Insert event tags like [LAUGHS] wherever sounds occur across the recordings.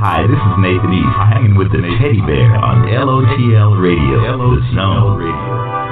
Hi, this is Nathan East, hanging with the Teddy Bear on LOTL Radio. LOTL Radio.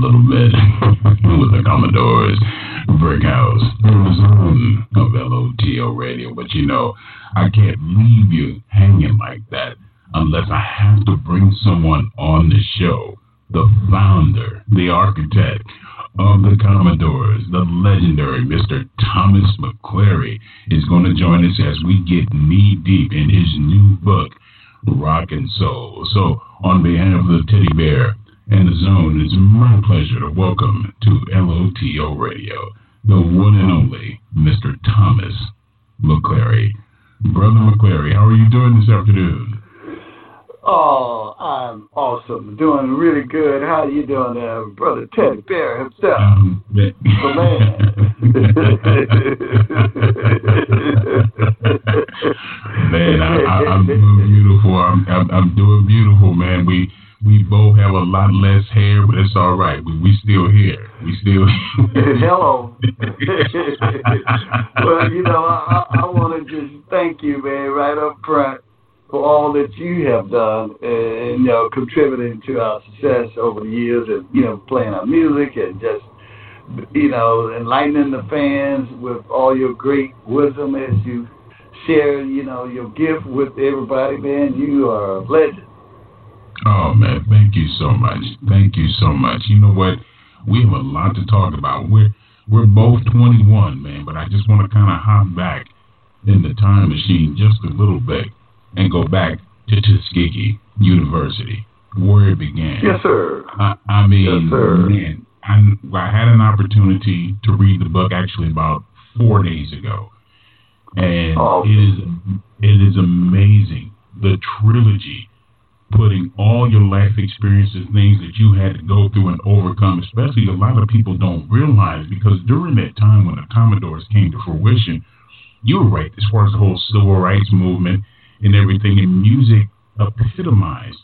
little bit with the Commodores, Brick House, Zone mm-hmm. of LOTL Radio. But you know, I can't leave you hanging like that unless I have to bring someone on the show. The founder, the architect of the Commodores, the legendary Mr. Thomas McClary, is going to join us as we get knee deep in his new book, Rock and Soul. So, on behalf of the teddy bear, and the zone, it's my pleasure to welcome to LOTL Radio the one and only Mr. Thomas McClary. Brother McClary, how are you doing this afternoon? Oh, I'm awesome. Doing really good. How are you doing there, Brother Ted Bear himself? Um, the man. [LAUGHS] man, I, am doing beautiful. I'm, I'm, I'm doing beautiful, man. We we both have a lot less hair, but it's all right. We we still here. We still. [LAUGHS] Hello. [LAUGHS] [LAUGHS] well, you know, I, I want to just thank you, man, right up front for all that you have done and, you know contributing to our success over the years and you know playing our music and just you know enlightening the fans with all your great wisdom as you share you know your gift with everybody man you are a legend oh man thank you so much thank you so much you know what we have a lot to talk about we're we're both 21 man but i just want to kind of hop back in the time machine just a little bit and go back to Tuskegee University, where it began. Yes, sir. I, I mean, yes, sir. man, I, I had an opportunity to read the book actually about four days ago, and oh. it is it is amazing the trilogy putting all your life experiences, things that you had to go through and overcome, especially a lot of people don't realize because during that time when the Commodores came to fruition, you were right as far as the whole civil rights movement and everything. And music epitomized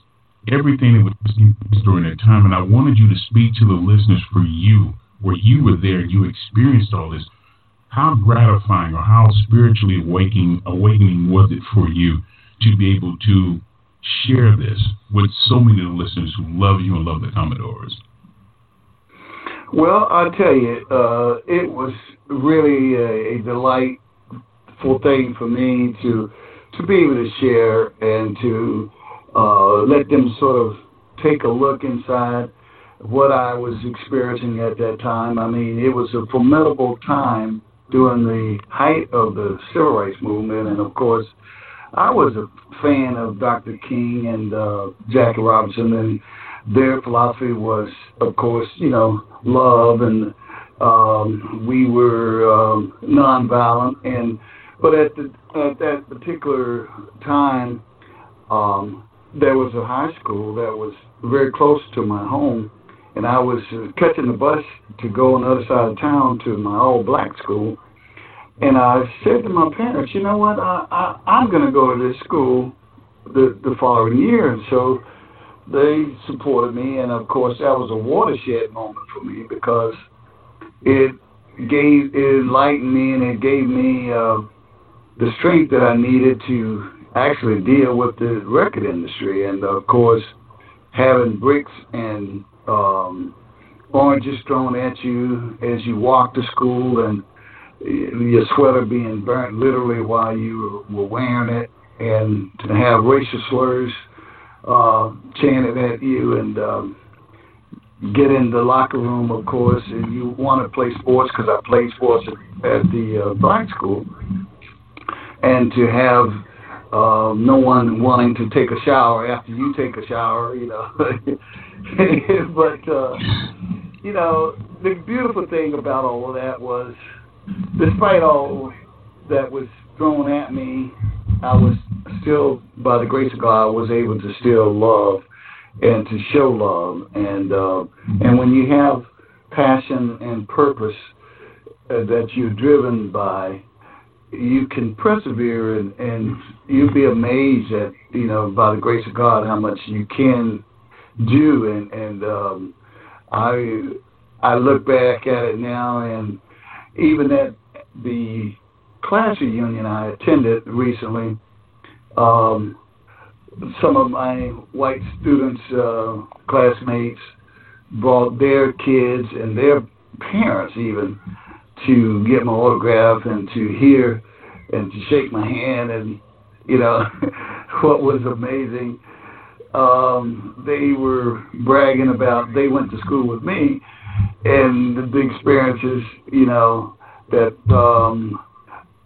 everything that was during that time. And I wanted you to speak to the listeners for you, where you were there, you experienced all this. How gratifying or how spiritually awakening, awakening was it for you to be able to share this with so many of the listeners who love you and love the Commodores? Well, I tell you, uh, it was really a, a delightful thing for me to to be able to share and to uh, let them sort of take a look inside what I was experiencing at that time. I mean, it was a formidable time during the height of the civil rights movement, and of course, I was a fan of Dr. King and uh, Jackie Robinson, and their philosophy was, of course, you know, love, and um, we were um, nonviolent, and but at the at that particular time, um, there was a high school that was very close to my home, and I was uh, catching the bus to go on the other side of town to my all black school. And I said to my parents, you know what, I, I I'm going to go to this school the the following year, and so they supported me. And of course, that was a watershed moment for me because it gave it enlightened me and it gave me. Uh, the strength that I needed to actually deal with the record industry, and of course, having bricks and um, oranges thrown at you as you walk to school, and your sweater being burnt literally while you were wearing it, and to have racial slurs uh, chanted at you, and um, get in the locker room, of course, and you want to play sports because I played sports at, at the uh, black school and to have uh, no one wanting to take a shower after you take a shower, you know. [LAUGHS] but uh, you know, the beautiful thing about all of that was, despite all that was thrown at me, I was still, by the grace of God, was able to still love and to show love. And uh, and when you have passion and purpose uh, that you're driven by, you can persevere and, and you'll be amazed at you know by the grace of God how much you can do and and um, I I look back at it now and even at the class reunion I attended recently um, some of my white students uh, classmates brought their kids and their parents even to get my autograph and to hear and to shake my hand and you know [LAUGHS] what was amazing. Um they were bragging about they went to school with me and the, the experiences you know that um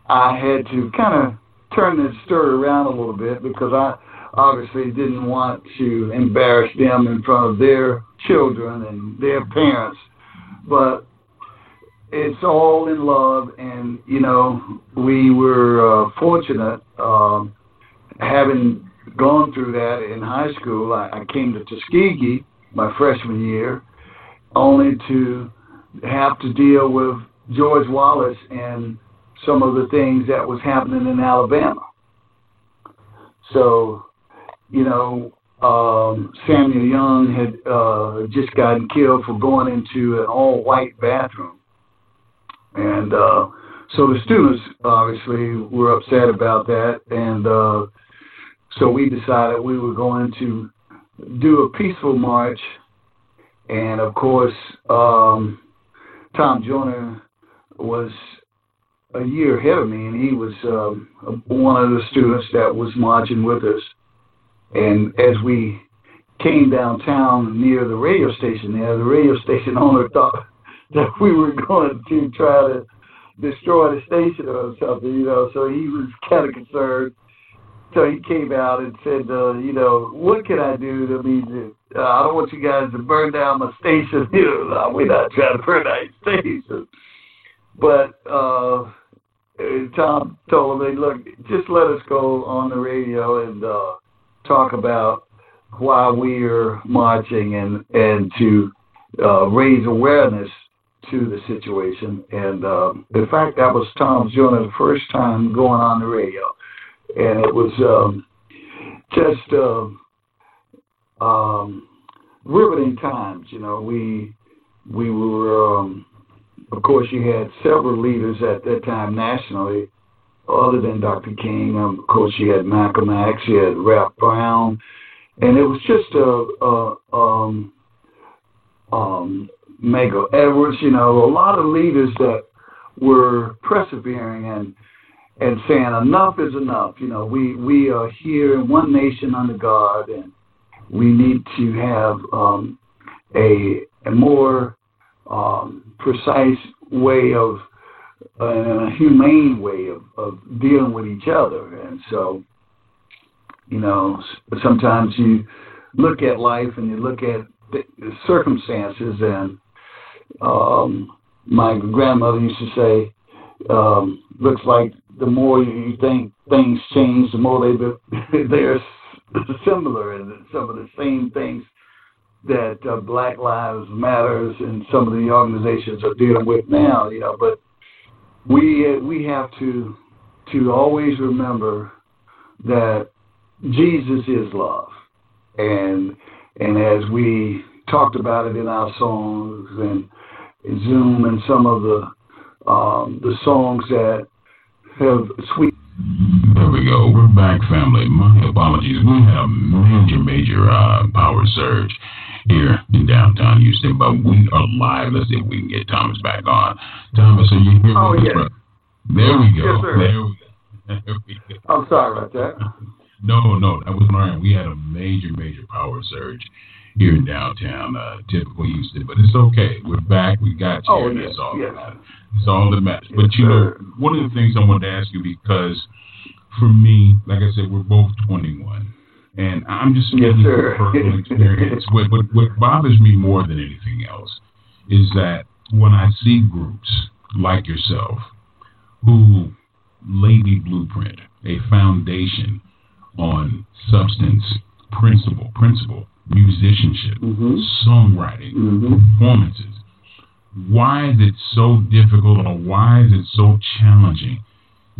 I had to kind of turn this story around a little bit because I obviously didn't want to embarrass them in front of their children and their parents. But it's all in love, and you know we were uh, fortunate um, having gone through that in high school, I, I came to Tuskegee my freshman year, only to have to deal with George Wallace and some of the things that was happening in Alabama. So, you know, um, Samuel Younge had uh, just gotten killed for going into an all-white bathroom, and uh, so the students obviously were upset about that, and uh, so we decided we were going to do a peaceful march, and of course, um, Tom Joyner was a year ahead of me, and he was um, one of the students that was marching with us. And as we came downtown near the radio station there, the radio station [LAUGHS] owner thought that we were going to try to destroy the station or something, you know. So he was kind of concerned. So he came out and said, uh, you know, what can I do to be? Uh, I don't want you guys to burn down my station. You know, we're not trying to burn down your station. But uh, Tom told me, look, just let us go on the radio and uh, talk about why we're marching and and to uh, raise awareness to the situation. And uh, in fact, that was Tom's doing it the first time going on the radio, and it was um, just uh, um, riveting times. You know, we we were. Um, of course, you had several leaders at that time nationally, other than Dr. King. Um, of course, you had Malcolm X, you had Ralph Brown, and it was just a, a um, um, Medgar Evers. You know, a lot of leaders that were persevering and and saying enough is enough. You know, we we are here in one nation under God, and we need to have um, a a more um, precise way of uh, a humane way of, of dealing with each other. And so, you know, sometimes you look at life and you look at the circumstances, and um, my grandmother used to say, um, looks like the more you think things change, the more they [LAUGHS] they're similar and some of the same things that uh, Black Lives Matters and some of the organizations are dealing with now. You know, but we we have to to always remember that Jesus is love, and and as we talked about it in our songs and Zoom and some of the um, the songs that have sweet. There we go. We're back, family. My apologies. We had a major, major uh, power surge here in downtown Houston, but we are live. Let's see if we can get Thomas back on. Thomas, are you here? Oh, yes. There we go. Yes, sir. There we go. There we go. I'm sorry about that. No, no, that was right. We had a major, major power surge here in downtown, uh, typical Houston, but it's okay. We're back. We got you. Oh, yes, That's all yes. that matters. It's all that matters. But Yes, you know, one of the things I wanted to ask you because for me, like I said, we're both 21. And I'm just Yes, sir. from personal [LAUGHS] experience. what, what, what bothers me more than anything else is that when I see groups like yourself who lay the blueprint, a foundation on substance, principle, principle, musicianship, Mhm. songwriting, Mhm. performances. Why is it so difficult or why is it so challenging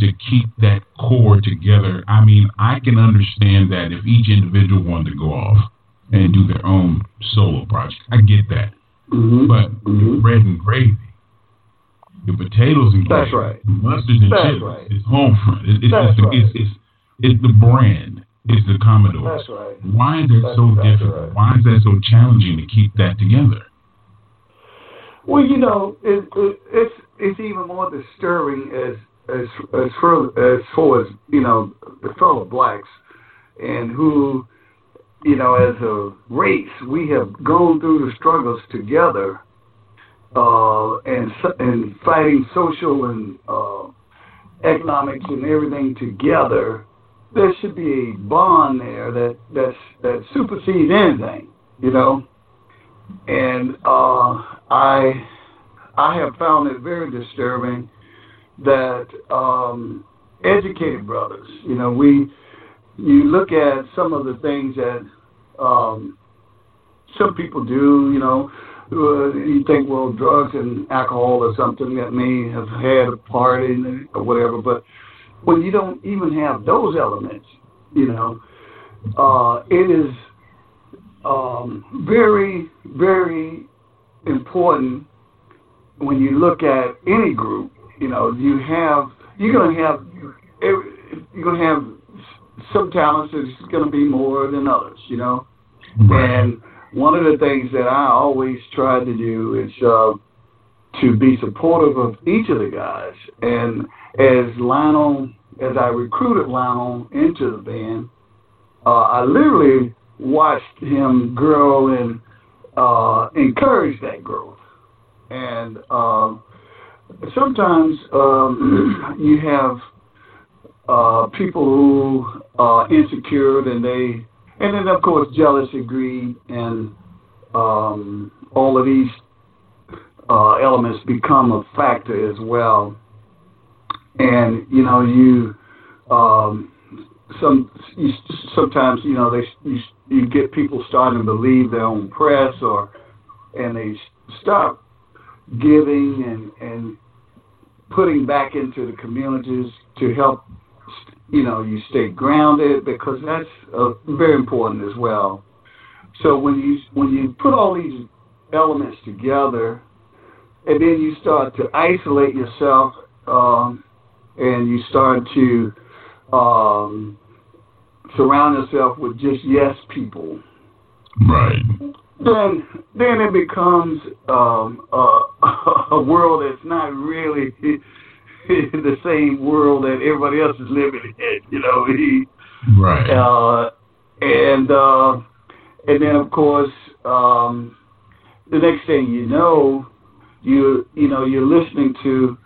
to keep that core together? I mean, I can understand that if each individual wanted to go off and do their own solo project, I get that. Mhm. But Mhm. your bread and gravy, the potatoes and That's gravy, right. mustard and That's chips, right. it's home front. It, it's, That's it's, the, right. it's, it's, it's the brand. It's the Commodores. That's right. Why is that That's so exactly difficult? right. Why is that so challenging to keep that together? Well, you know, it, it, it's it's even more disturbing as as as far as far as you know the fellow blacks and who you know as a race we have gone through the struggles together uh, and and fighting social and uh, economics and everything together. There should be a bond there that that's that supersedes anything, you know. And uh, I I have found it very disturbing that um, educated brothers, you know, we you look at some of the things that um, some people do, you know, uh, you think, well, drugs and alcohol or something that may have had a part in it or whatever, but when you don't even have those elements, you know, uh, it is um, very, very important when you look at any group. You know, you have you're gonna have you're gonna have some talents that's gonna be more than others. You know, and one of the things that I always try to do is uh, to be supportive of each of the guys. And as Lionel, as I recruited Lionel into the band, uh, I literally watched him grow and uh, encourage that growth. And uh, sometimes um, [CLEARS THROAT] you have uh, people who are insecure and they and then of course jealousy, greed, and um, all of these uh, elements become a factor as well. And you know, you um, some you, sometimes you know they you, you get people starting to believe their own press or and they stop giving and and putting back into the communities to help you know, you stay grounded because that's uh, very important as well. So when you when you put all these elements together, and then you start to isolate yourself, um, and you start to um, surround yourself with just yes people. Right. Then, then it becomes um, a, [LAUGHS] a world that's not really [LAUGHS] the same world that everybody else is living in. You know, he right. Uh, and uh, and then of course, um, the next thing you know, you you know you're listening to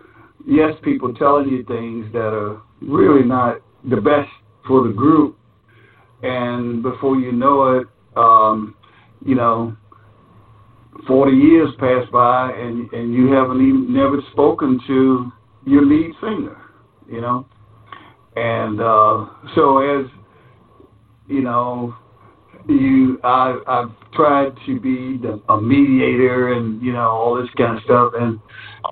yes people telling you things that are really not the best for the group, and before you know it, um, you know. 40 years pass by and and you haven't even never spoken to your lead singer, you know. And uh, so as you know, you I I've tried to be the, a mediator and you know all this kind of stuff, and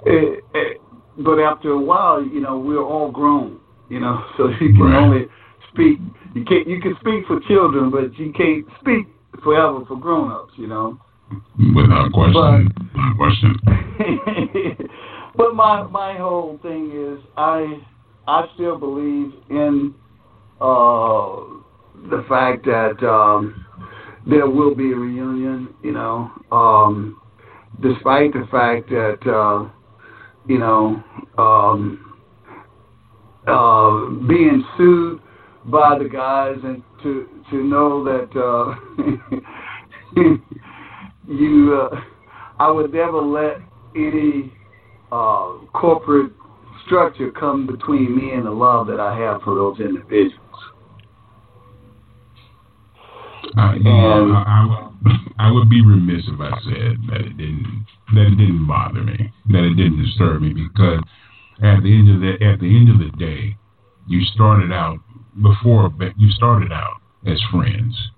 it, it, but after a while, you know, we're all grown, you know, [LAUGHS] so you can right. only speak. You can't you can speak for children, but you can't speak forever for grown-ups, you know. Without question. But, Without question. [LAUGHS] But my my whole thing is I I still believe in uh, the fact that um, there will be a reunion. You know, um, despite the fact that uh, you know um, uh, being sued by the guys and to to know that uh, [LAUGHS] you uh, I would never let any uh, corporate structure come between me and the love that I have for those individuals. Uh, and know, I, I, would be remiss if I said that it didn't that it didn't bother me, that it didn't disturb me, because at the end of the at the end of the day, you started out before, but you started out as friends.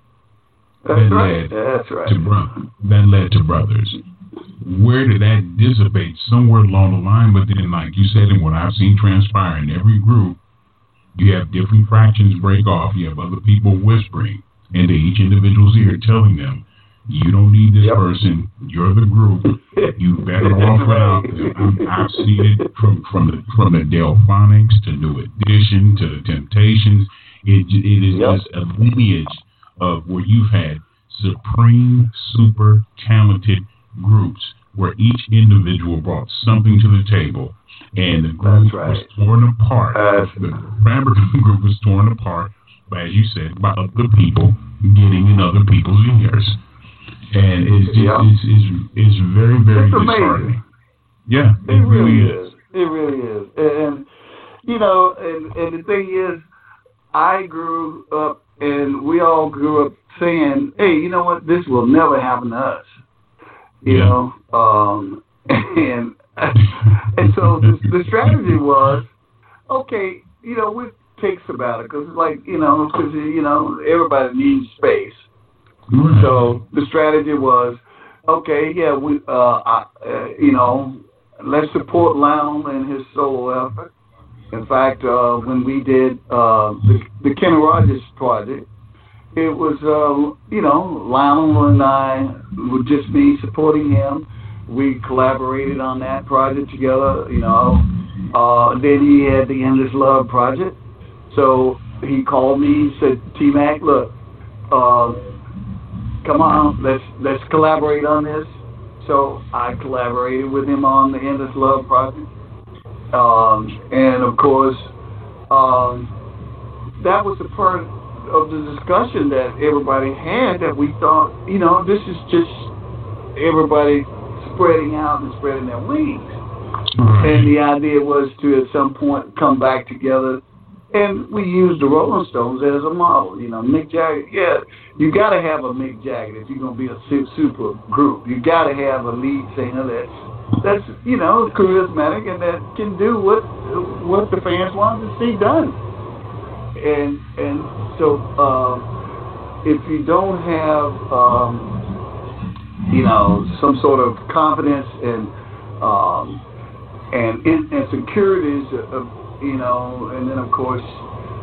That's then right. Led That's right. To bro- then led to brothers where did that dissipate somewhere along the line? But then, like you said, and what I've seen transpire in every group, you have different fractions break off. You have other people whispering into each individual's ear, telling them, "You don't need this yep. person. You're the group. You better [LAUGHS] off without them." I've seen it from from the from the Delfonics to New Edition to the Temptations. It it is yep. just a lineage of where you've had supreme, super talented groups where each individual brought something to the table, and the group right. was torn apart. Uh, the Bamberg group was torn apart, as you said, by other people getting in other people's ears, and it's yeah. it's, it's, it's very very it's disheartening. Yeah, it, it really, is. is. It really is, and you know, and and the thing is, I grew up, and we all grew up saying, "Hey, you know what? This will never happen to us." you yeah. know. Um, [LAUGHS] and and so the, the strategy was, okay, you know, we take sabbatical. It's like you know, because you know everybody needs space. Right. So the strategy was, okay, yeah, we, uh, I, uh, you know, let's support Lionel and his solo effort. In fact, uh, when we did uh, the the Kenny Rogers project, it was uh, you know Lionel and I would just be supporting him. We collaborated on that project together. You know, uh, then he had the Endless Love project. So he called me. Said, "T Mac, look, uh, come on, let's let's collaborate on this." So I collaborated with him on the Endless Love project, um, and of course, um, that was the part of the discussion that everybody had that we thought, you know, this is just everybody spreading out and spreading their wings. And the idea was to at some point come back together. And we used the Rolling Stones as a model. You know, Mick Jagger, yeah, you got to have a Mick Jagger if you're to be a super group. You got to have a lead singer that's, that's, you know, charismatic and that can do what what the fans want to see done. And and so um, if you don't have, um, you know, some sort of confidence and um, and in, insecurities of you know, and then of course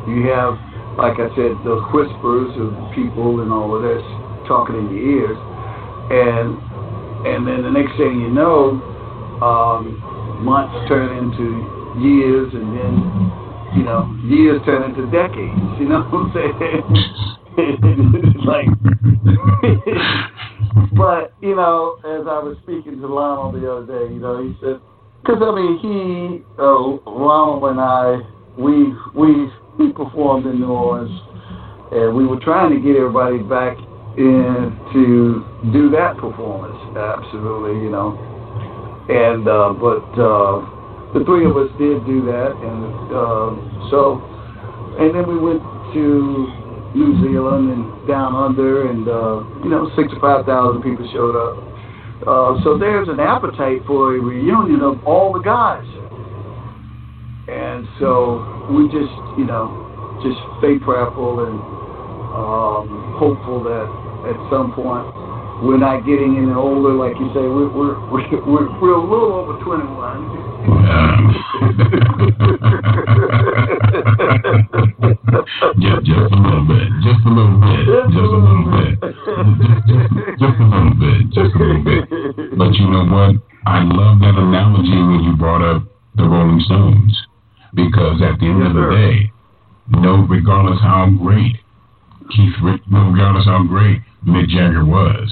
you have, like I said, those whispers of people and all of this talking in your ears, and and then the next thing you know, um, months turn into years, and then you know, years turn into decades. You know what I'm saying? [LAUGHS] like, [LAUGHS] but you know, as I was speaking to Lionel the other day, you know, he said, because I mean, he, uh, Ronald and I, we we we performed in New Orleans, and we were trying to get everybody back in to do that performance. Absolutely, you know, and uh, but uh, the three of us did do that, and uh, so, and then we went to New Zealand and down under, and uh, you know, sixty-five thousand people showed up. Uh, so there's an appetite for a reunion of all the guys. And so we just, you know, just stay prayerful and um, hopeful that at some point we're not getting any older, like you say. We're we're we're, [LAUGHS] we're, we're a little over 21. [LAUGHS] just, just a little bit. Just a little bit. Just a little bit. [LAUGHS] Just a little bit. Just a little bit. You know what? I love that analogy when you brought up the Rolling Stones. Because at the end of the day, no, regardless how great Keith, no, regardless how great Mick Jagger was,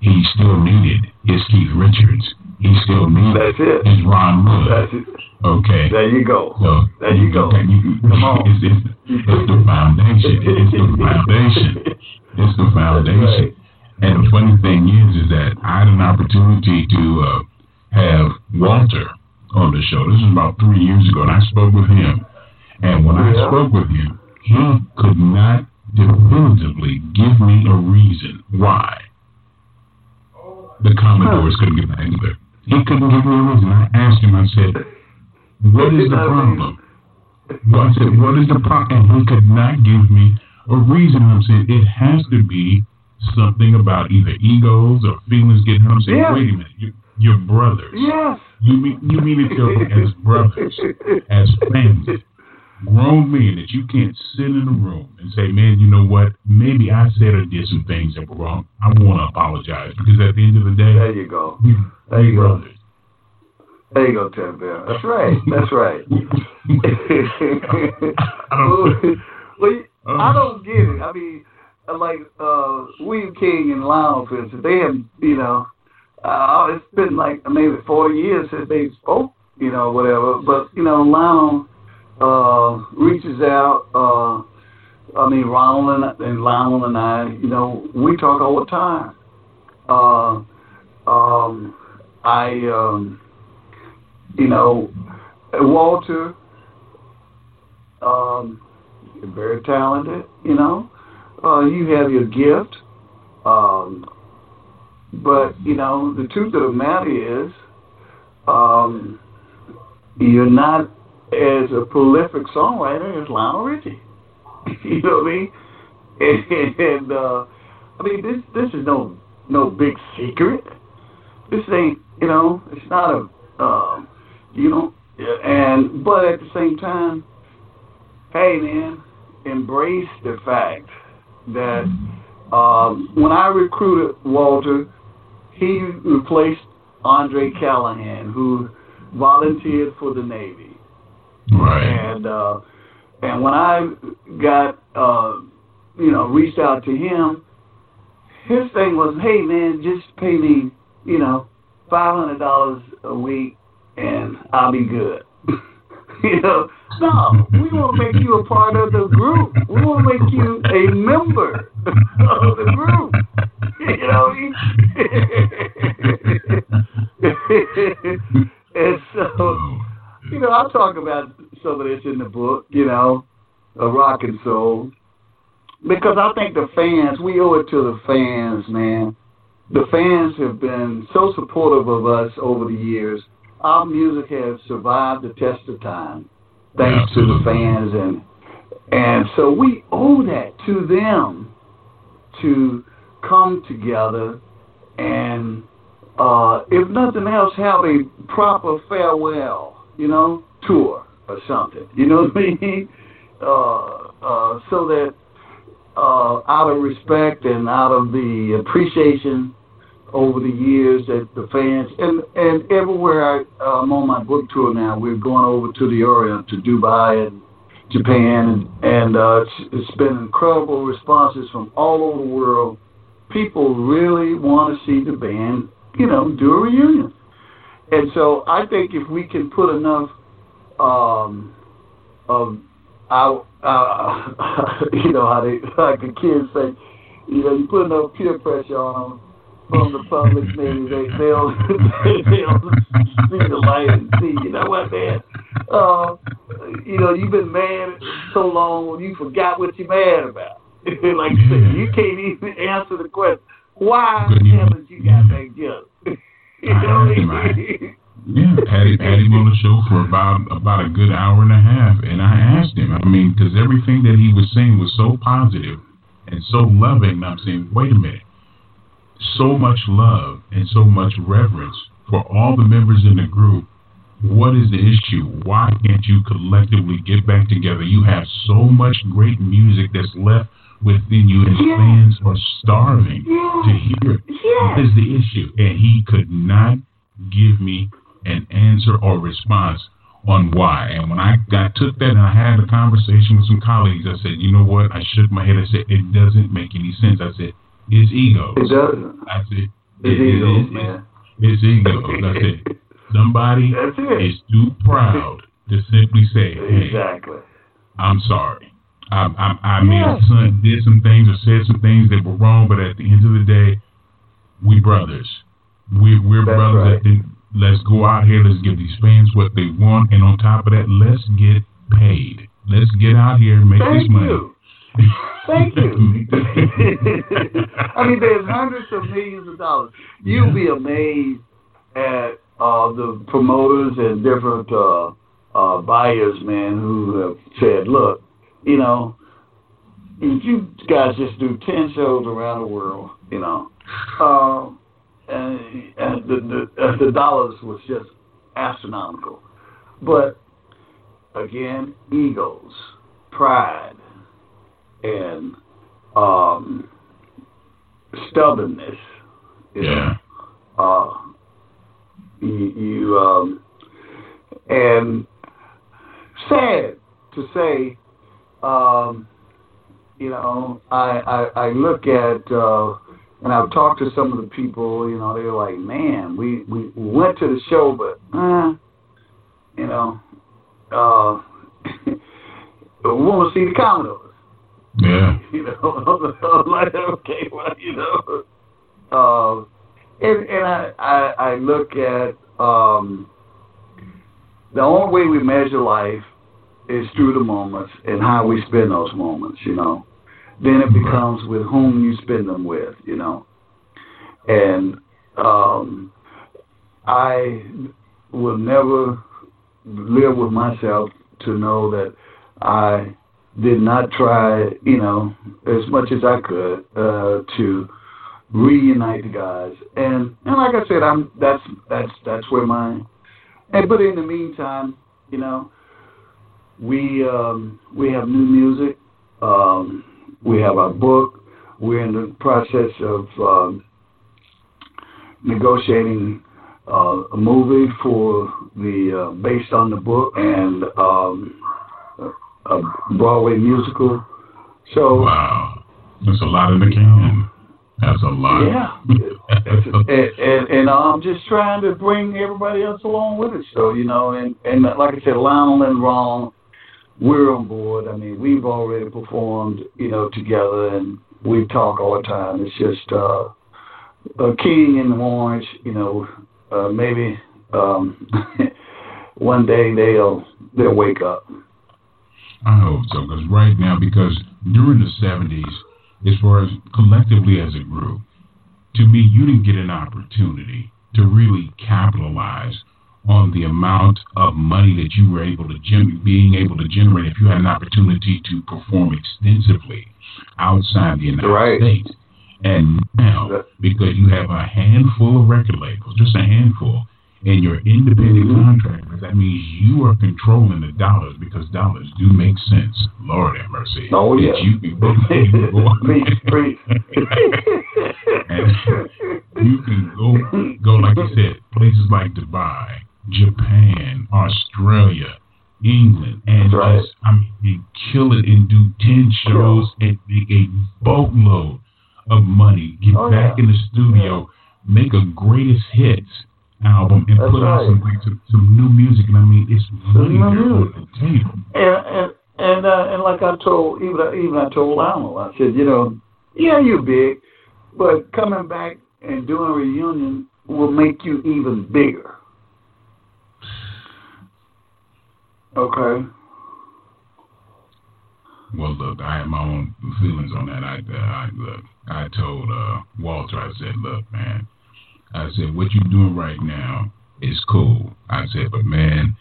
he still needed his Keith Richards. He still needed That's it. his Ron Wood. That's it. Okay. There you go. So There you go. okay, you- Come on. It's, it's, it's the foundation. It's the foundation. [LAUGHS] It's the foundation. And the funny thing is, is that I had an opportunity to uh, have Walter on the show. This was about three years ago, and I spoke with him. And when I spoke with him, he could not definitively give me a reason why the Commodores couldn't get back together. He couldn't give me a reason. I asked him, I said, what is the problem? Well, I said, what is the problem? And he could not give me a reason. I said, it has to be something about either egos or feelings getting hurt. I'm saying, Yeah. wait a minute, you, you're brothers. Yes. You mean you mean each other [LAUGHS] as brothers, as family, grown men that you can't sit in a room and say, man, you know what? Maybe I said or did some things that were wrong. I want to apologize because at the end of the day, There you go. There you we're go. brothers. There you go, Tim Bear. That's right. That's right. [LAUGHS] [LAUGHS] I don't. well, I uh-huh. don't get it. I mean, like uh, William King and Lionel, for they have, you know, uh, it's been like maybe 40 years since they spoke, you know, whatever. But, you know, Lionel uh, reaches out. Uh, I mean, Ronald and, and Lionel and I, you know, we talk all the time. Uh, um, I, um, you know, Walter, um, very talented, you know. Uh, you have your gift. Um, but, you know, the truth of the matter is, um, you're not as a prolific songwriter as Lionel Richie. [LAUGHS] you know what I mean? And, and uh, I mean this this is no no big secret. This ain't you know it's not a um, you know and but at the same time, hey man, embrace the fact that um, when I recruited Walter, he replaced Andre Callahan, who volunteered for the Navy. Right. And uh, and when I got uh, you know reached out to him, his thing was, hey man, just pay me you know five hundred dollars a week and I'll be good. [LAUGHS] [LAUGHS] you know, no, we want to make you a part of the group. We want to make you a member of the group. You know I [LAUGHS] and so, you know, I'll talk about some of this in the book, you know, a rock and soul. Because I think the fans, we owe it to the fans, man. The fans have been so supportive of us over the years our music has survived the test of time, thanks to the fans, and and so we owe that to them to come together and, uh, if nothing else, have a proper farewell, you know, tour or something. You know what I mean? [LAUGHS] Uh, uh, so that uh, out of respect and out of the appreciation over the years that the fans and and everywhere I, I'm on my book tour now, we're going over to the Orient, to Dubai and Japan, and, and uh, it's, it's been incredible responses from all over the world. People really want to see the band, you know, do a reunion. And so I think if we can put enough um, of our, uh, [LAUGHS] you know, how they [LAUGHS] like the kids say, you know, you put enough peer pressure on them from the public, maybe they they'll [LAUGHS] they'll see the light and see. You know what, man? Uh, you know, you've been mad so long, you forgot what you're mad about. [LAUGHS] like you said, you can't even answer the question. Why haven't you got that together? [LAUGHS] you know what I mean? Yeah, had him, had him on the show for about about a good hour and a half, and I asked him. I mean, because everything that he was saying was so positive and so loving. I'm saying, wait a minute so much love and so much reverence for all the members in the group. What is the issue? Why can't you collectively get back together? You have so much great music that's left within you, and yeah. fans are starving yeah. to hear it. Yeah. What is the issue? And he could not give me an answer or response on why. And when I got took that and I had a conversation with some colleagues, I said, you know what? I shook my head. I said, it doesn't make any sense. I said, it's ego. It doesn't. That's it. It's it, ego, it, man. It's ego. That's it. Somebody That's it. is too proud to simply say, "Hey, exactly. I'm sorry. I, I, I may have son, did some things or said some things that were wrong, but at the end of the day, we brothers. We, we're That's brothers. Right. That let's go out here. Let's give these fans what they want, and on top of that, let's get paid. Let's get out here and make Thank this money. You. Thank you. [LAUGHS] I mean, there's hundreds of millions of dollars. You'll be amazed at uh, the promoters and different uh, uh, buyers, man, who have said, "Look, you know, if you guys just do ten shows around the world, you know, uh, and, and the the, the dollars was just astronomical, but again, egos, pride." And um, stubbornness. You yeah. Know, uh, you, you um, and sad to say, um, you know, I, I, I look at uh, and I've talked to some of the people. You know, they're like, man, we we went to the show, but uh, you know, uh, [LAUGHS] we want to see the Commodores. Yeah. [LAUGHS] You know, I'm [LAUGHS] like, okay, well, you know. Um, and and I, I, I look at um, the only way we measure life is through the moments and how we spend those moments, you know. Then it becomes with whom you spend them with, you know. And um, I will never live with myself to know that I did not try, you know, as much as I could uh, to reunite the guys. And and like I said, I'm that's that's that's where my and but in the meantime, you know, we um, we have new music. Um, we have our book. We're in the process of um, negotiating uh, a movie for the uh, based on the book and um, a Broadway musical. So wow, that's a lot in the can. That's a lot. Yeah, and, and, and I'm just trying to bring everybody else along with it. So you know, and and like I said, Lionel and Ron, we're on board. I mean, we've already performed, you know, together, and we talk all the time. It's just uh, a King and Orange, you know, uh, maybe um, [LAUGHS] one day they'll they'll wake up. I hope so, because right now, because during the '70s, as far as collectively as a group, to me, you didn't get an opportunity to really capitalize on the amount of money that you were able to gen- being able to generate if you had an opportunity to perform extensively outside the United right. States. And now, because you have a handful of record labels, just a handful, and you're independent contractors, that means you are controlling the dollars because dollars do make sense. Lord have mercy. Oh, yeah. You can go, you can go and you can go, go, like you said, places like Dubai, Japan, Australia, England, and right. just, I mean, you kill it and do 10 shows and make a boatload of money. Get oh, back yeah. in the studio, yeah. make a greatest hits album, and That's put right. out some, like, some some new music. And I mean, it's money there on the table. And and and, uh, and like I told even even I told Lionel, I said, you know, yeah, you're big, but coming back and doing a reunion will make you even bigger. Okay. Well, look, I have my own feelings on that. I, uh, I look, I told uh, Walter, I said, look, man, I said, what you're doing right now is cool. I said, but man,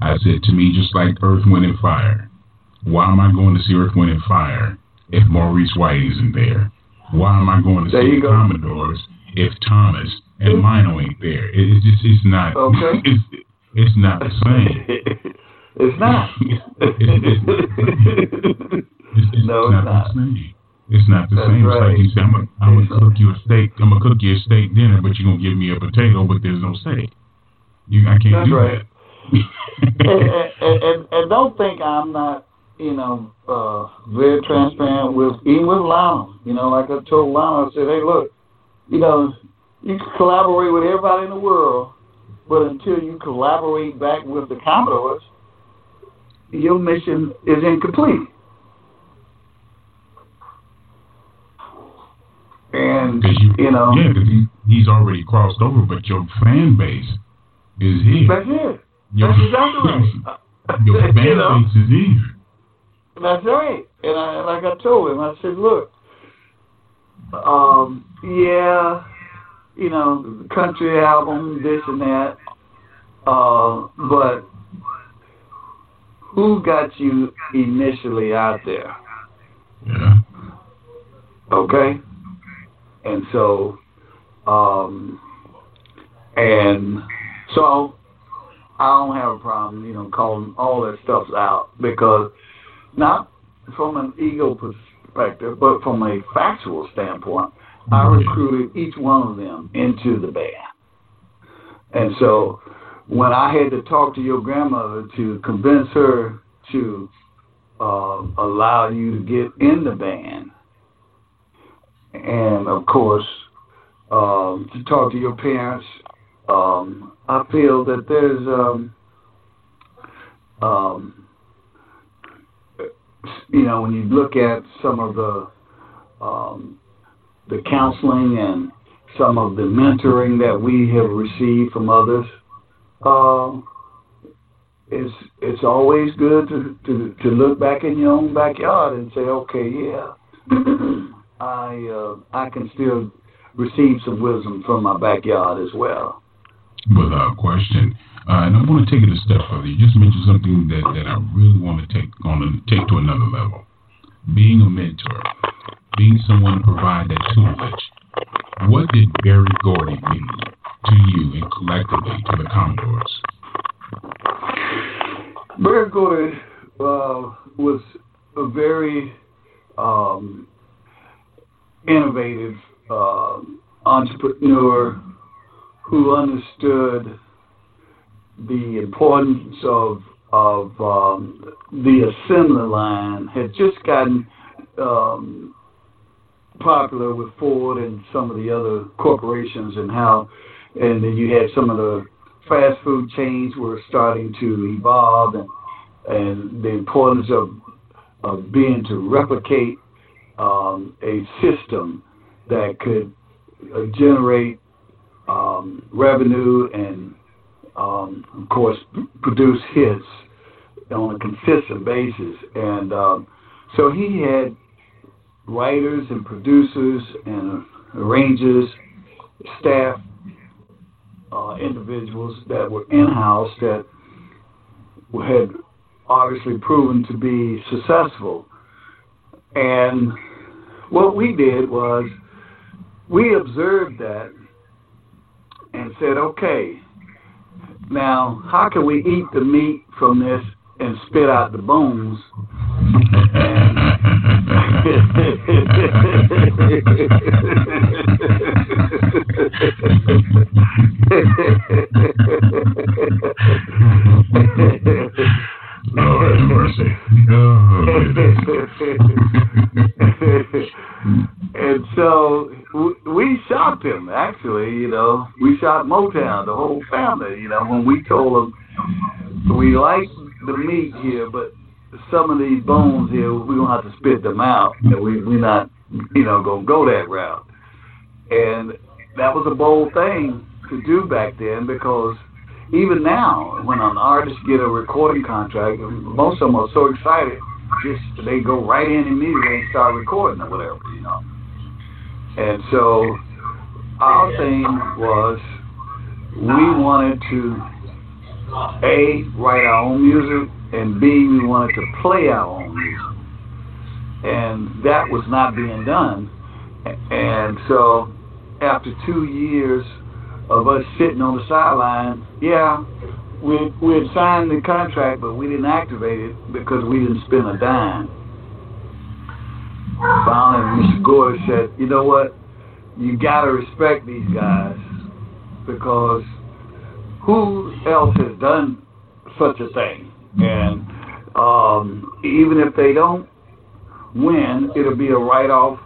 I said to me, just like Earth, Wind, and Fire. Why am I going to see Earth, Wind, and Fire if Maurice White isn't there? Why am I going to there see the go. Commodores if Thomas and Mino ain't there? It, it's just, it's not. Okay. [LAUGHS] It's, it's not the same. [LAUGHS] it's not. [LAUGHS] It's, it's, no, it's it's not, not. the same. It's not the That's same. It's like you said, I'm gonna I'm gonna cook you a steak. I'm gonna cook you a steak dinner, but you're gonna give me a potato, but there's no steak. You, I can't That's do right. that. and, and, and, and don't think I'm not, you know, uh, very transparent with even with Lionel. You know, like I told Lionel, I said, hey, look, you know, you can collaborate with everybody in the world, but until you collaborate back with the Commodores, your mission is incomplete. And you, you know, yeah, because he, he's already crossed over, but your fan base is here. that's it. Your, That's exactly right. your [LAUGHS] fan You know? base is here. That's right. And I, like I told him, I said, look, um, yeah, you know, country album, this and that, uh, but who got you initially out there? Yeah. Okay? And so, um, and so I don't have a problem, you know, calling all that stuff out because not from an ego perspective, but from a factual standpoint, I recruited each one of them into the band. And so when I had to talk to your grandmother to convince her to uh, allow you to get in the band, and of course, um, to talk to your parents, um, I feel that there's um, um, you know, when you look at some of the um, the counseling and some of the mentoring that we have received from others, it's it's always good to, to to look back in your own backyard and say, okay, yeah, [CLEARS THROAT] I uh, I can still receive some wisdom from my backyard as well. Without question. Uh, and I want to take it a step further. You just mentioned something that, that I really want to take on to take to another level. Being a mentor, being someone to provide that tutelage. What did Berry Gordy mean to you and collectively to the Commodores? Berry Gordy uh, was a very um, innovative uh, entrepreneur who understood the importance of of um, the assembly line had just gotten um, popular with Ford and some of the other corporations, and how, and then you had some of the fast food chains were starting to evolve, and and the importance of of being to replicate um, a system that could uh, generate um, revenue and, um, of course, produce hits on a consistent basis. And um, so he had writers and producers and arrangers, staff, uh, individuals that were in house that had obviously proven to be successful. And what we did was we observed that and said, okay, now how can we eat the meat from this and spit out the bones? [LAUGHS] [LAUGHS] [LAUGHS] Lord have mercy. Oh, and so we shocked him. Actually, you know, we shot Motown, the whole family. You know, when we told him we like the meat here, but some of these bones here, we're gonna have to spit them out, we we're not, you know, gonna go that route. And that was a bold thing to do back then because even now, when an artist get a recording contract, most of them are so excited, just they go right in immediately and start recording or whatever, you know. And so our thing was we wanted to a write our own music and b we wanted to play our own music, and that was not being done. And so after two years of us sitting on the sideline, yeah, we we had signed the contract, but we didn't activate it because we didn't spend a dime. Finally, Mr. Gore said, "You know what? You gotta respect these guys because who else has done such a thing? And um, even if they don't win, it'll be a write-off.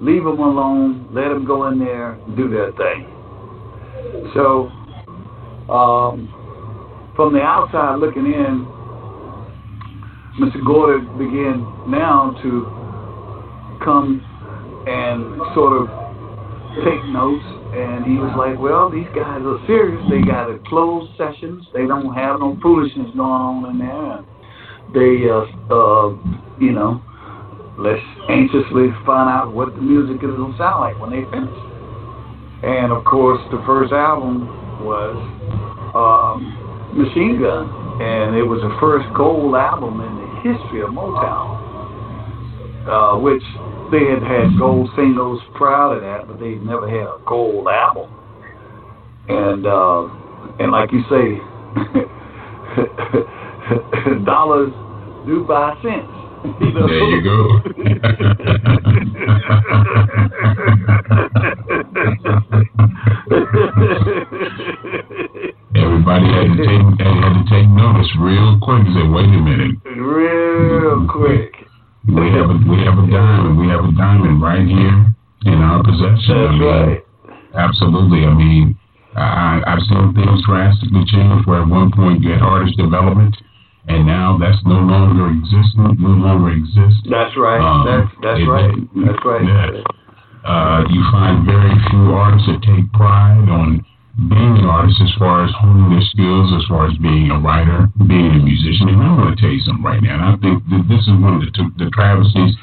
Leave them alone. Let them go in there do their thing." So, um, from the outside looking in, Mr. Gordy began now to come and sort of take notes. And he was like, well, these guys are serious. They got a closed sessions. They don't have no foolishness going on in there. They, uh, uh, you know, let's anxiously find out what the music is going to sound like when they finish. And of course, the first album was um, Machine Gun, and it was the first gold album in the history of Motown. Uh, which they had had gold singles prior to that, but they never had a gold album. And uh, and like you say, [LAUGHS] dollars do buy cents. There you go. Everybody had to take had to take notice real quick and say, wait a minute. Real quick. We have a we have a diamond. We have a diamond right here in our possession. That's I mean, right. Absolutely. I mean, I, I've seen things drastically change where at one point you had artist development, and now that's no longer existent, no longer exists. That's right. Um, that's that's it- right. That's right. Yeah. Uh, you find very few artists that take pride on being an artist as far as honing their skills, as far as being a writer, being a musician. And I want to tell you something right now, and I think that this is one of the, the travesties.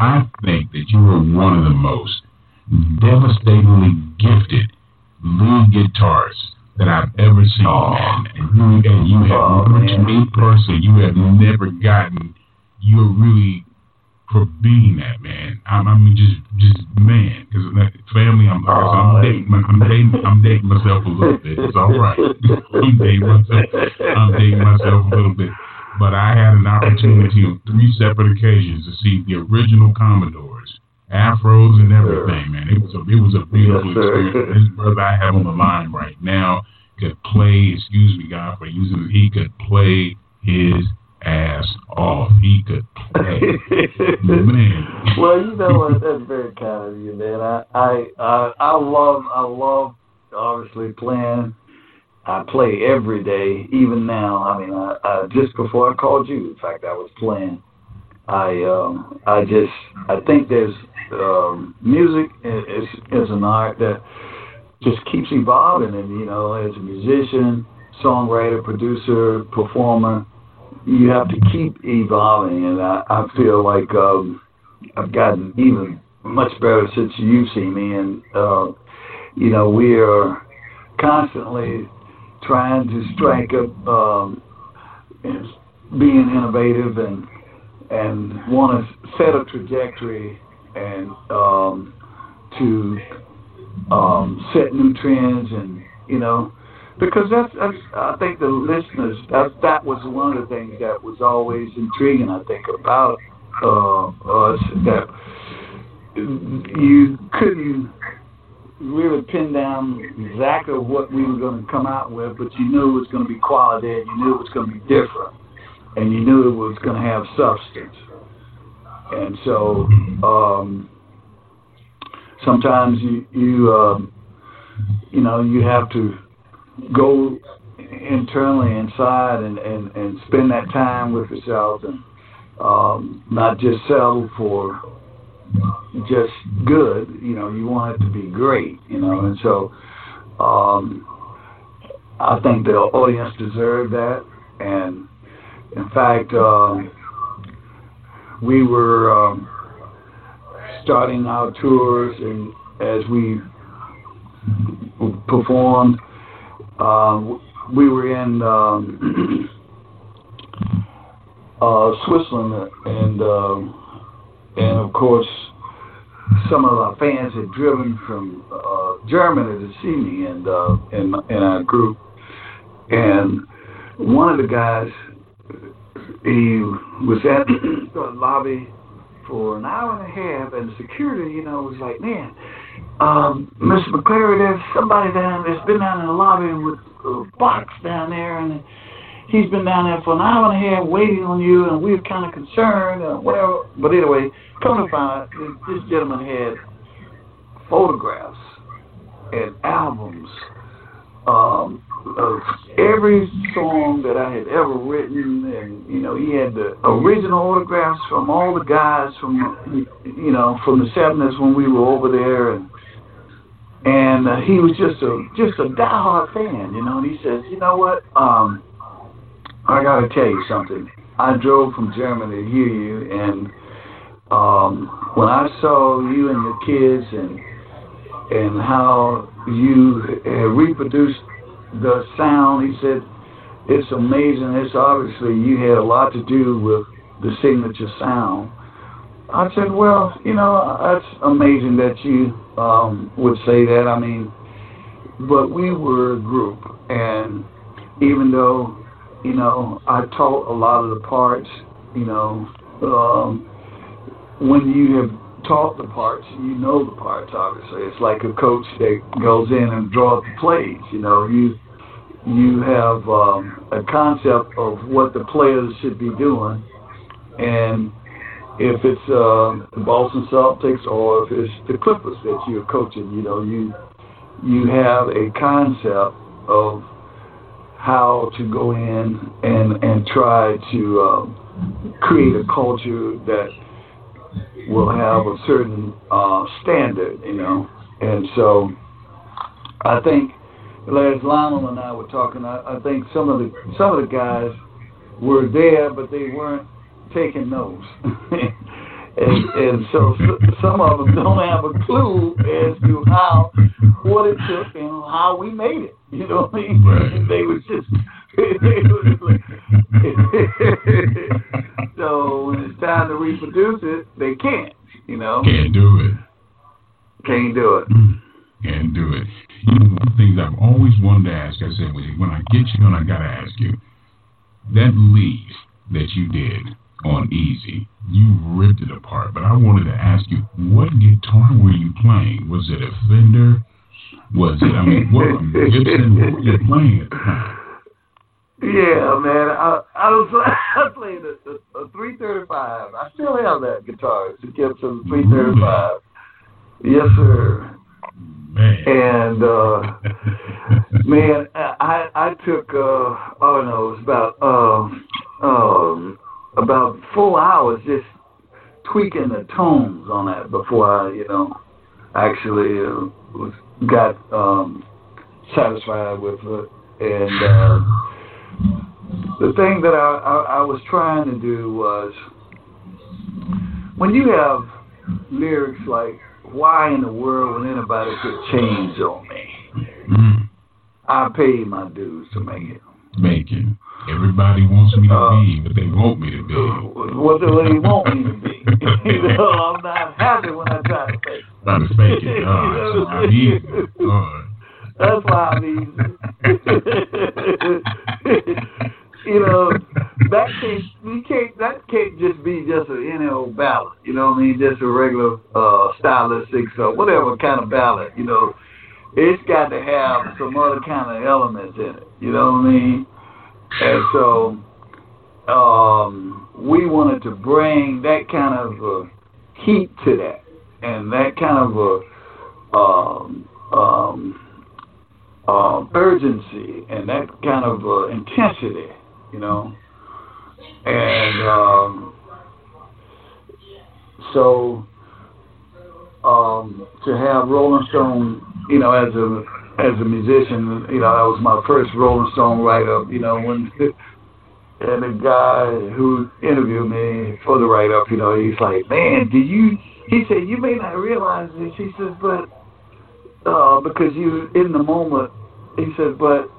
I think that you are one of the most devastatingly gifted lead guitarists that I've ever seen. Oh. And, you, and you have oh, me personally. You have never gotten. You're really for being that man. I, I mean, just just man, because family. I'm like oh, I am dating, I'm dating, I'm dating myself a little bit. It's all right. [LAUGHS] I'm dating myself. I'm dating myself a little bit. But I had an opportunity on three separate occasions to see the original Commodores, afros, and everything. Man, it was a it was a beautiful experience. This brother I have on the line right now could play. Excuse me, God, for using. He could play his ass off. He could play. [LAUGHS] man. Well, you know what? That's very kind of you, man. I, I, I, I love, I love, obviously playing. I play every day, even now. I mean, I, I just before I called you, in fact, I was playing. I, um, I just, I think there's um, music is is an art that just keeps evolving, and you know, as a musician, songwriter, producer, performer you have to keep evolving, and I, I feel like um, I've gotten even much better since you've seen me, and uh, you know we are constantly trying to strike up um, being innovative and and want to set a trajectory and um, to um, set new trends and you know because that's, that's I think the listeners that that was one of the things that was always intriguing I think about uh, us that you couldn't really pin down exactly what we were going to come out with, but you knew it was going to be quality and you knew it was going to be different and you knew it was going to have substance. And so um, sometimes you you um, you know you have to go internally inside and, and, and spend that time with yourself and um, not just settle for just good. You know, you want it to be great. You know, and so um, I think the audience deserved that. And in fact, um, we were um, starting our tours, and as we performed um, we were in um, [CLEARS THROAT] uh, Switzerland, and um, and of course, some of our fans had driven from uh, Germany to see me and uh, in in our group, and one of the guys, he was at [CLEARS THROAT] the lobby for an hour and a half, and security, you know, was like, man um, Mr. McClary, there's somebody down that's been down in the lobby with a box down there, and he's been down there for an hour and a half waiting on you, and we were kind of concerned, uh, whatever. But anyway, come to find out, this gentleman had photographs and albums um, of every song that I had ever written, and you know, he had the original autographs from all the guys from you know from the '70s when we were over there, and and uh, he was just a just a diehard fan, you know. And he says, you know what? Um, I got to tell you something. I drove from Germany to hear you, and um, when I saw you and your kids and and how you reproduced the sound, he said, it's amazing. It's obviously you had a lot to do with the signature sound. I said, well, you know, that's amazing that you um, would say that. I mean, but we were a group, and even though, you know, I taught a lot of the parts, you know, um, when you have taught the parts, you know the parts. Obviously, it's like a coach that goes in and draws the plays. You know, you you have um, a concept of what the players should be doing, and if it's uh, the Boston Celtics or if it's the Clippers that you're coaching, you know, you you have a concept of how to go in and and try to um, create a culture that will have a certain uh, standard, you know, and so I think as Lionel and I were talking, I, I think some of the some of the guys were there, but they weren't taking notes. [LAUGHS] and, and so some of them don't have a clue as to how what it took and how we made it. You know what I mean? Right. [LAUGHS] They was just. [LAUGHS] so when it's time to reproduce it, they can't. You know. Can't do it. Can't do it. Mm. Can't do it. You know, one of the things I've always wanted to ask, I said, when I get you and I got to ask you, that lead that you did on Easy, you ripped it apart. But I wanted to ask you, what guitar were you playing? Was it a Fender? Was it, I mean, what, [LAUGHS] Gibson, what were you playing at the time? Yeah, man. I I was [LAUGHS] I played a, a, a 335. I still have that guitar. It's a Gibson 335. Yes, sir. Man. And uh, [LAUGHS] man, I I took uh, oh no, it was about uh, um about four hours just tweaking the tones on that before I you know actually uh, was got um, satisfied with it. And uh, the thing that I, I I was trying to do was when you have lyrics like why in the world would anybody put chains on me? Mm. I paid my dues to make it. Make it. Everybody wants me to uh, be, but they want me to be. What do they want me to be? [LAUGHS] you know, I'm not happy when I try to fake it. Try to fake it. [LAUGHS] Oh, so I'm easy. Oh. That's why I'm easy. [LAUGHS] you know, that can't you can't that can't just be just an any old ballad. You know what I mean? Just a regular uh stylistic or whatever kind of ballad. You know, it's got to have some other kind of elements in it. You know what I mean? And so um, we wanted to bring that kind of uh, heat to that, and that kind of a um, um, uh, urgency, and that kind of uh, intensity you know. And um, so um, to have Rolling Stone, you know, as a as a musician, you know, that was my first Rolling Stone write up. You know, when and the guy who interviewed me for the write up, you know, he's like, "Man, do you?" He said, "You may not realize this." He says, "But uh, because you in the moment," he said, "But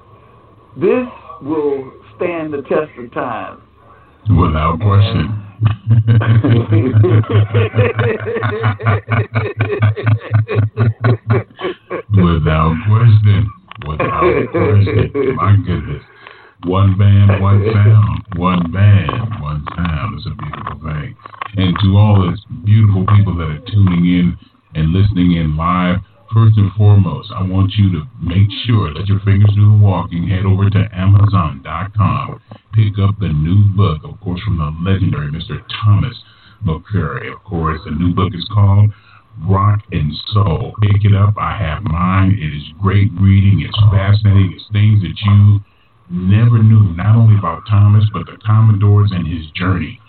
this will stand the test of time. Without question. Without question. Without question. My goodness. One band, one sound. One band, one sound. It's a beautiful thing. And to all those beautiful people that are tuning in and listening in live, First and foremost, I want you to make sure, let your fingers do the walking, head over to Amazon.com, pick up the new book, of course, from the legendary Mr. Thomas McClary. Of course, the new book is called Rock and Soul. Pick it up. I have mine. It is great reading. It's fascinating. It's things that you never knew, not only about Thomas, but the Commodores and his journey.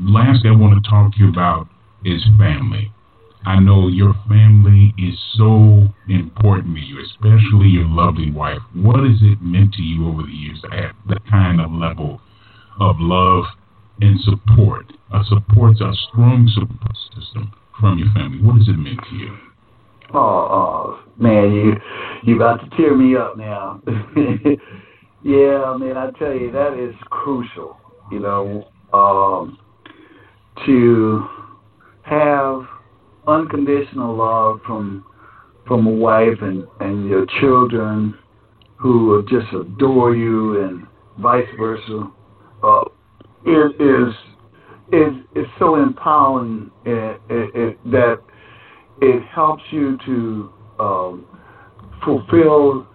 Lastly, I want to talk to you about is family. I know your family is so important to you, especially your lovely wife. What has it meant to you over the years to have that kind of level of love and support? A support, a strong support system from your family. What does it mean to you? Oh, oh man, you you about to tear me up now. [LAUGHS] yeah, man, I tell you that is crucial. You know, um, to have unconditional love from from a wife and and your children who just adore you and vice versa. Uh, it is is is so empowering it, it, it, that it helps you to um, fulfill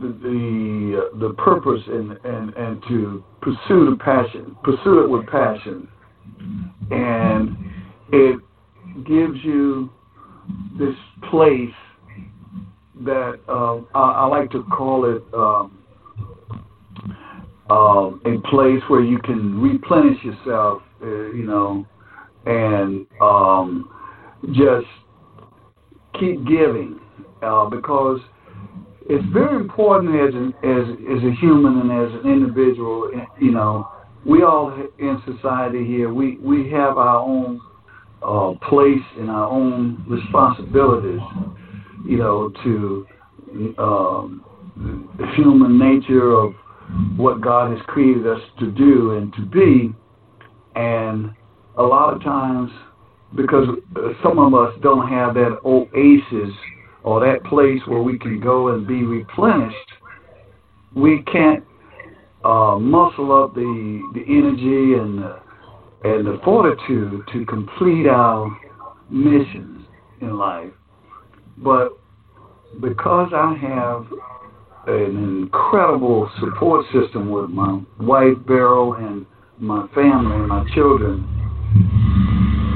the the, the purpose and, and and to pursue the passion pursue it with passion. And it gives you this place that um, I, I, like to call it um, um, a place where you can replenish yourself, uh, you know, and um, just keep giving uh, because it's very important as an, as as a human and as an individual. You know, we all in society here we we have our own uh, place in our own responsibilities, you know, to um, the human nature of what God has created us to do and to be. And a lot of times, because some of us don't have that oasis or that place where we can go and be replenished, we can't uh, muscle up the the energy and the, and the fortitude to complete our missions in life. But because I have an incredible support system with my wife Beryl and my family and my children,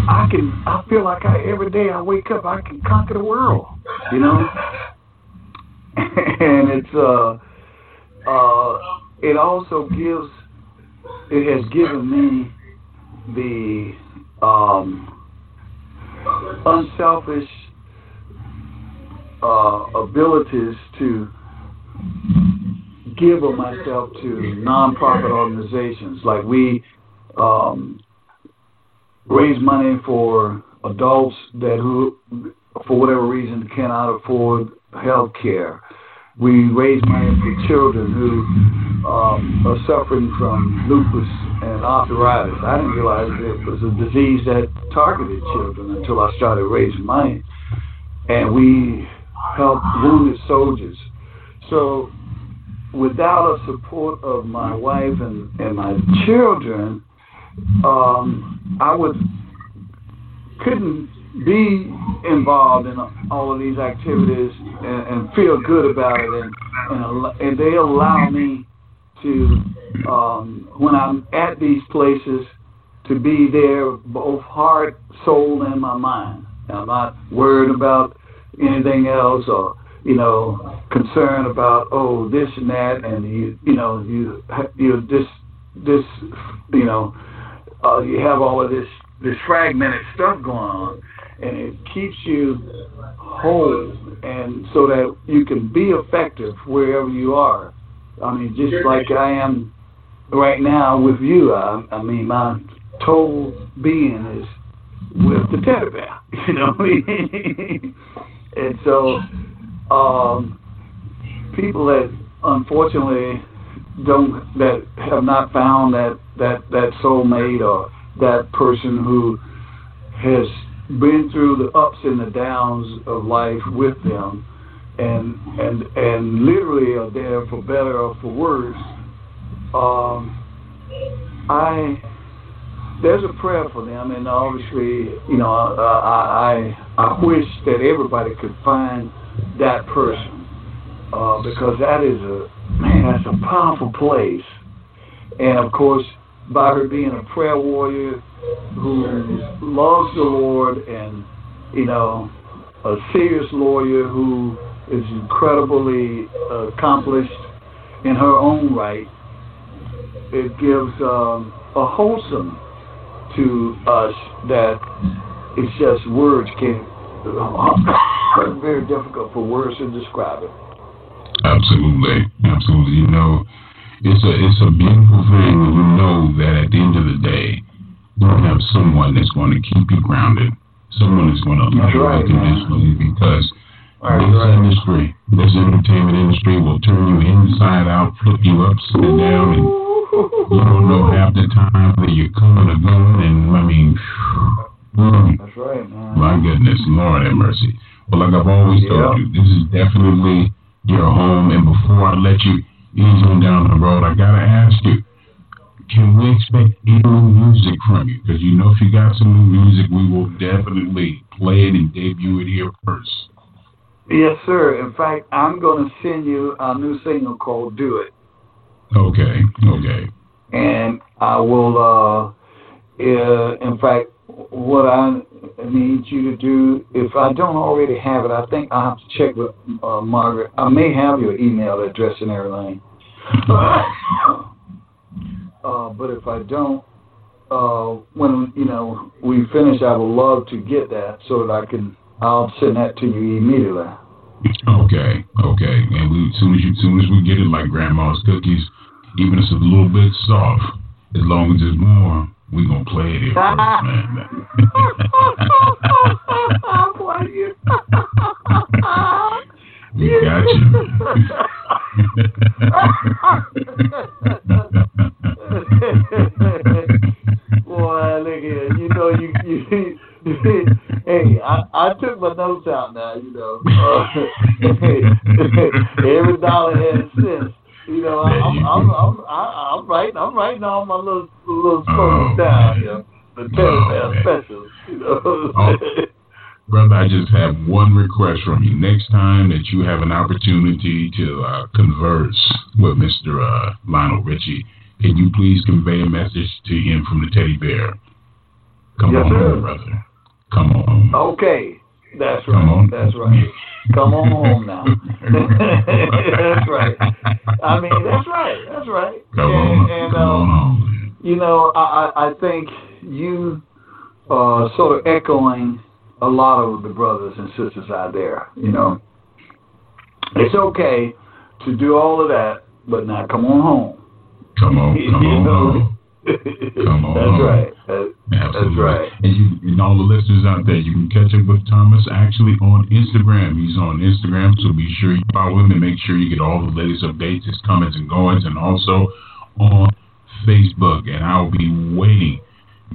I can I feel like I every day I wake up I can conquer the world, you know. [LAUGHS] and it's uh uh it also gives it has given me the um unselfish uh, abilities to give of myself to nonprofit organizations. Like we um, raise money for adults that who, for whatever reason, cannot afford health care. We raise money for children who um, are suffering from lupus and arthritis. I didn't realize it was a disease that targeted children until I started raising money. And we help wounded soldiers. So without a support of my wife and, and my children, um, I would couldn't be involved in all of these activities and, and feel good about it, and, and and they allow me to um, when I'm at these places to be there both heart, soul, and my mind. I'm not worried about anything else or you know concerned about oh this and that and you you know you you this this you know uh, you have all of this this fragmented stuff going on and it keeps you whole and so that you can be effective wherever you are i mean just like i am right now with you i, I mean my total being is with the teddy bear [LAUGHS] you know [LAUGHS] and so um, people that unfortunately don't that have not found that that that soulmate or that person who has been through the ups and the downs of life with them and and and literally are there for better or for worse um, I there's a prayer for them and obviously you know I I I wish that everybody could find that person uh, because that is a man, that's a powerful place. And of course, by her being a prayer warrior who loves the Lord and you know a serious lawyer who is incredibly accomplished in her own right, it gives um, a wholesome to us that it's just words can't it's [COUGHS] very difficult for words to describe it. Absolutely, absolutely. You know, it's a it's a beautiful thing when you know that at the end of the day, you have someone that's going to keep you grounded, someone that's going to love you right, unconditionally because right, this right. industry, this entertainment industry, will turn you inside out, flip you upside down, and you don't know half the time that you're coming or going. And I mean, mm, that's right, man. My goodness, Lord have mercy. But like I've always told you, this is definitely your home. And before I let you ease on down the road, I gotta ask you, can we expect any new music from you? Because you know, if you got some new music, we will definitely play it and debut it here first. Yes, sir. In fact, I'm going to send you a new single called "Do It." Okay. Okay. And I will. uh, uh In fact, what I need you to do, if I don't already have it, I think I have to check with uh, Margaret. I may have your email address and everything. [LAUGHS] uh, but if I don't, uh, when you know we finish, I would love to get that so that I can. I'll send that to you immediately. Okay, okay. And we, as soon as you, as soon as we get it, like grandma's cookies, even if it's a little bit soft, as long as it's warm We gonna play it here first, man. [LAUGHS] [LAUGHS] we got you. [LAUGHS] Boy, look here. You know, you, you hey, I, I took my notes out now. You know, uh, every dollar has cents. You know, I'm, I'm, I'm, I, I'm writing, I'm writing all my little, little stories oh, down. You know, the Telegram oh, specials. You know. oh. Brother, I just have one request from you. Next time that you have an opportunity to uh, converse with Mr. Uh, Lionel Richie, can you please convey a message to him from the teddy bear? Come yes, on, sir. brother. Come on. Okay. That's right. That's right. Come on home now. [LAUGHS] that's right. I mean, that's right. That's right. Come and, on. And, Come um, on home. You know, I, I think you uh, sort of echoing a lot of the brothers and sisters out there. You know, it's okay to do all of that, but now come on home. Come on, [LAUGHS] come on home. Come on. That's right. That's, Absolutely. right. And you and all the listeners out there, you can catch up with Thomas actually on Instagram. He's on Instagram, so be sure you follow him and make sure you get all the latest updates, his comments and goings, and also on Facebook. And I'll be waiting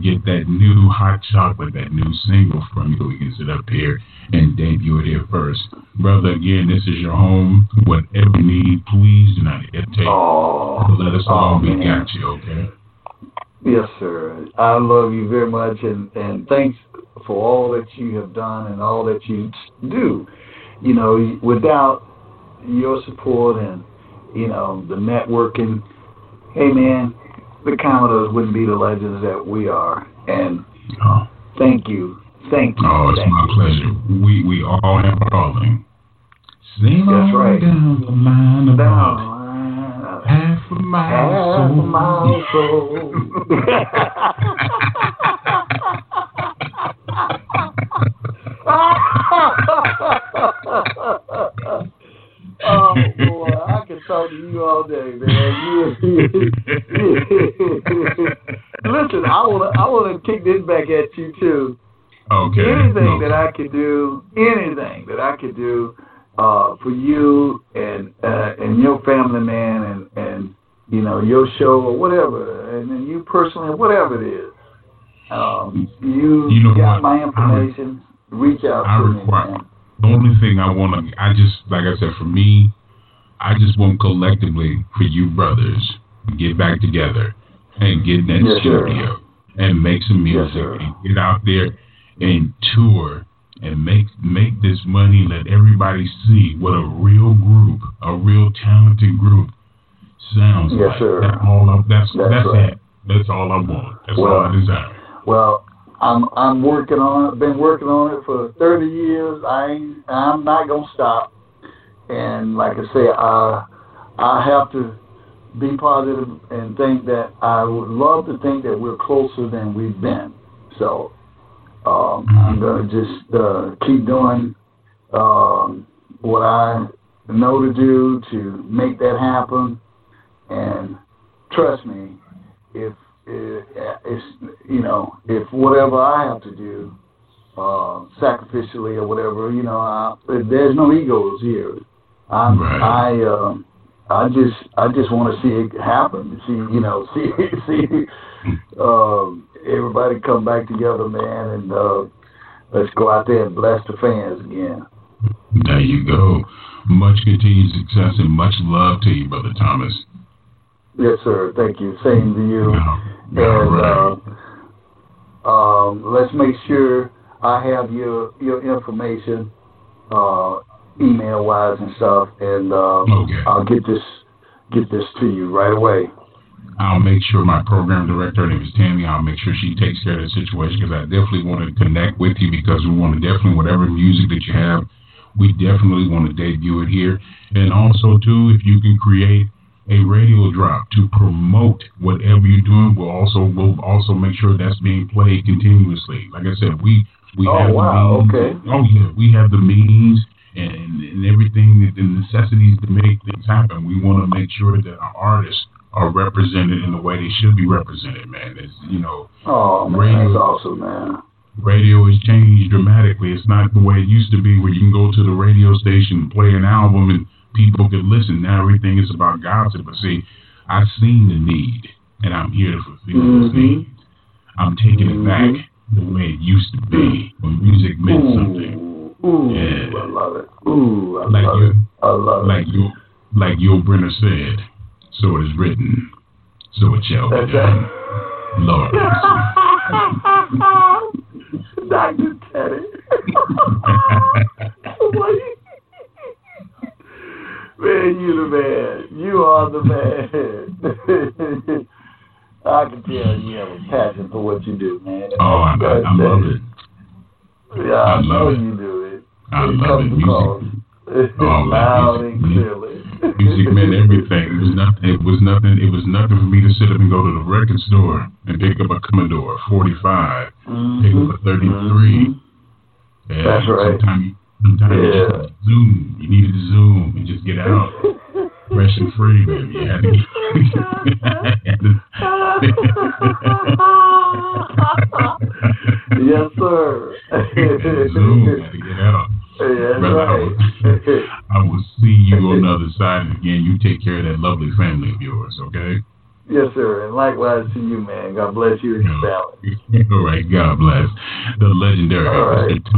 get that new hot chocolate, that new single from you. We can sit up here and debut it here first. Brother, again, this is your home. Whatever you need, please do not hesitate. Oh, let us all oh, we got you, okay? Yes, sir. I love you very much, and and thanks for all that you have done and all that you do. You know, without your support and you know the networking, hey man, the Commodores wouldn't be the legends that we are. And thank you, thank you. Oh, it's thank my you. pleasure. We we all have a calling. Sing That's right. down the line about mile, half a soul. oh boy, I can talk to you all day, man. [LAUGHS] Listen, I wanna I wanna kick this back at you too. Okay. Anything okay. that I could do, anything that I could do uh, for you and uh, and your family, man, and and you know your show or whatever, and then you personally, whatever it is. Um, you, you know got what? my information. Re- reach out I to require, me. The only thing I want to, I just like I said, for me, I just want collectively for you brothers to get back together and get in that yes, studio sir. and make some music yes, and get out there and tour and make make this money. Let everybody see what a real group, a real talented group, sounds yes, like. Sir. That's all. I, that's that's, that's right. it. That's all I want. That's well, all I desire. Well, I'm I'm working on it. Been working on it for 30 years. I ain't, I'm not gonna stop. And like I say, I I have to be positive and think that I would love to think that we're closer than we've been. So um, I'm gonna just uh, keep doing um, what I know to do to make that happen. And trust me, if it's you know if whatever I have to do uh, sacrificially or whatever, you know, I, there's no egos here. I'm, right. I uh, I just I just want to see it happen. See you know [LAUGHS] see see um, everybody come back together, man, and uh, let's go out there and bless the fans again. There you go. Much continued success and much love to you, brother Thomas. Yes, sir. Thank you. Same to you. and right. uh, um, let's make sure I have your your information, uh, email wise and stuff, and um, okay. I'll get this get this to you right away. I'll make sure my program director, her name is Tammy, I'll make sure she takes care of the situation because I definitely want to connect with you because we want to definitely, whatever music that you have, we definitely want to debut it here. And also, too, if you can create a radio drop to promote whatever you're doing, we'll also we'll also make sure that's being played continuously. Like I said, we we oh, have wow, the means. okay. Oh yeah, we have the means and, and everything, that the necessities to make things happen. We want to make sure that our artists are represented in the way they should be represented, man. It's, you know, oh man, radio, that's awesome, man. Radio has changed dramatically. It's not the way it used to be, where you can go to the radio station, play an album, and people can listen. Now everything is about gossip. But see, I've seen the need, and I'm here to fulfill mm-hmm. those needs. I'm taking mm-hmm. it back the way it used to be when music meant Ooh. something. Ooh, yeah. I love it. Ooh, I like love you, it. I love like it. you, like Yul Brynner said, so it is written, so it shall be done. Lord. Dr. [LAUGHS] Teddy. [LAUGHS] man, you the man. You are the man. [LAUGHS] I can tell you have a passion for what you do, man. Oh, I, I, I love it. Yeah, I, I know it. you do it. I it love it. Music. Oh, loud music, and clearly. music meant everything. It was nothing. It was nothing. It was nothing for me to sit up and go to the record store and pick up a Commodore 45, mm-hmm. pick up a 33. Mm-hmm. Yeah, That's right. Sometimes, sometimes yeah. zoom. You needed to zoom and just get out. fresh and free, baby. You had to get, yes, sir. Zoom, had to get out. Yeah, Brother, right. I, will, I will see you on the other side. And again, you take care of that lovely family of yours, okay? Yes, sir. And likewise to you, man. God bless you and your family. [LAUGHS] All right. God bless. The legendary All right. Mr.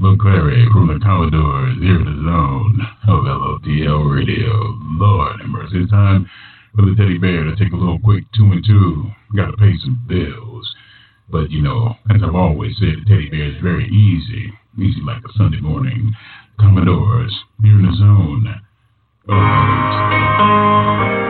McClary from the Commodores here in the zone of LOTL Radio. Lord have mercy. It's time for the teddy bear to take a little quick two and two. Got to pay some bills. But, you know, as I've always said, the teddy bear is very easy. Easy like a Sunday morning. Commodores here in the zone. Oh,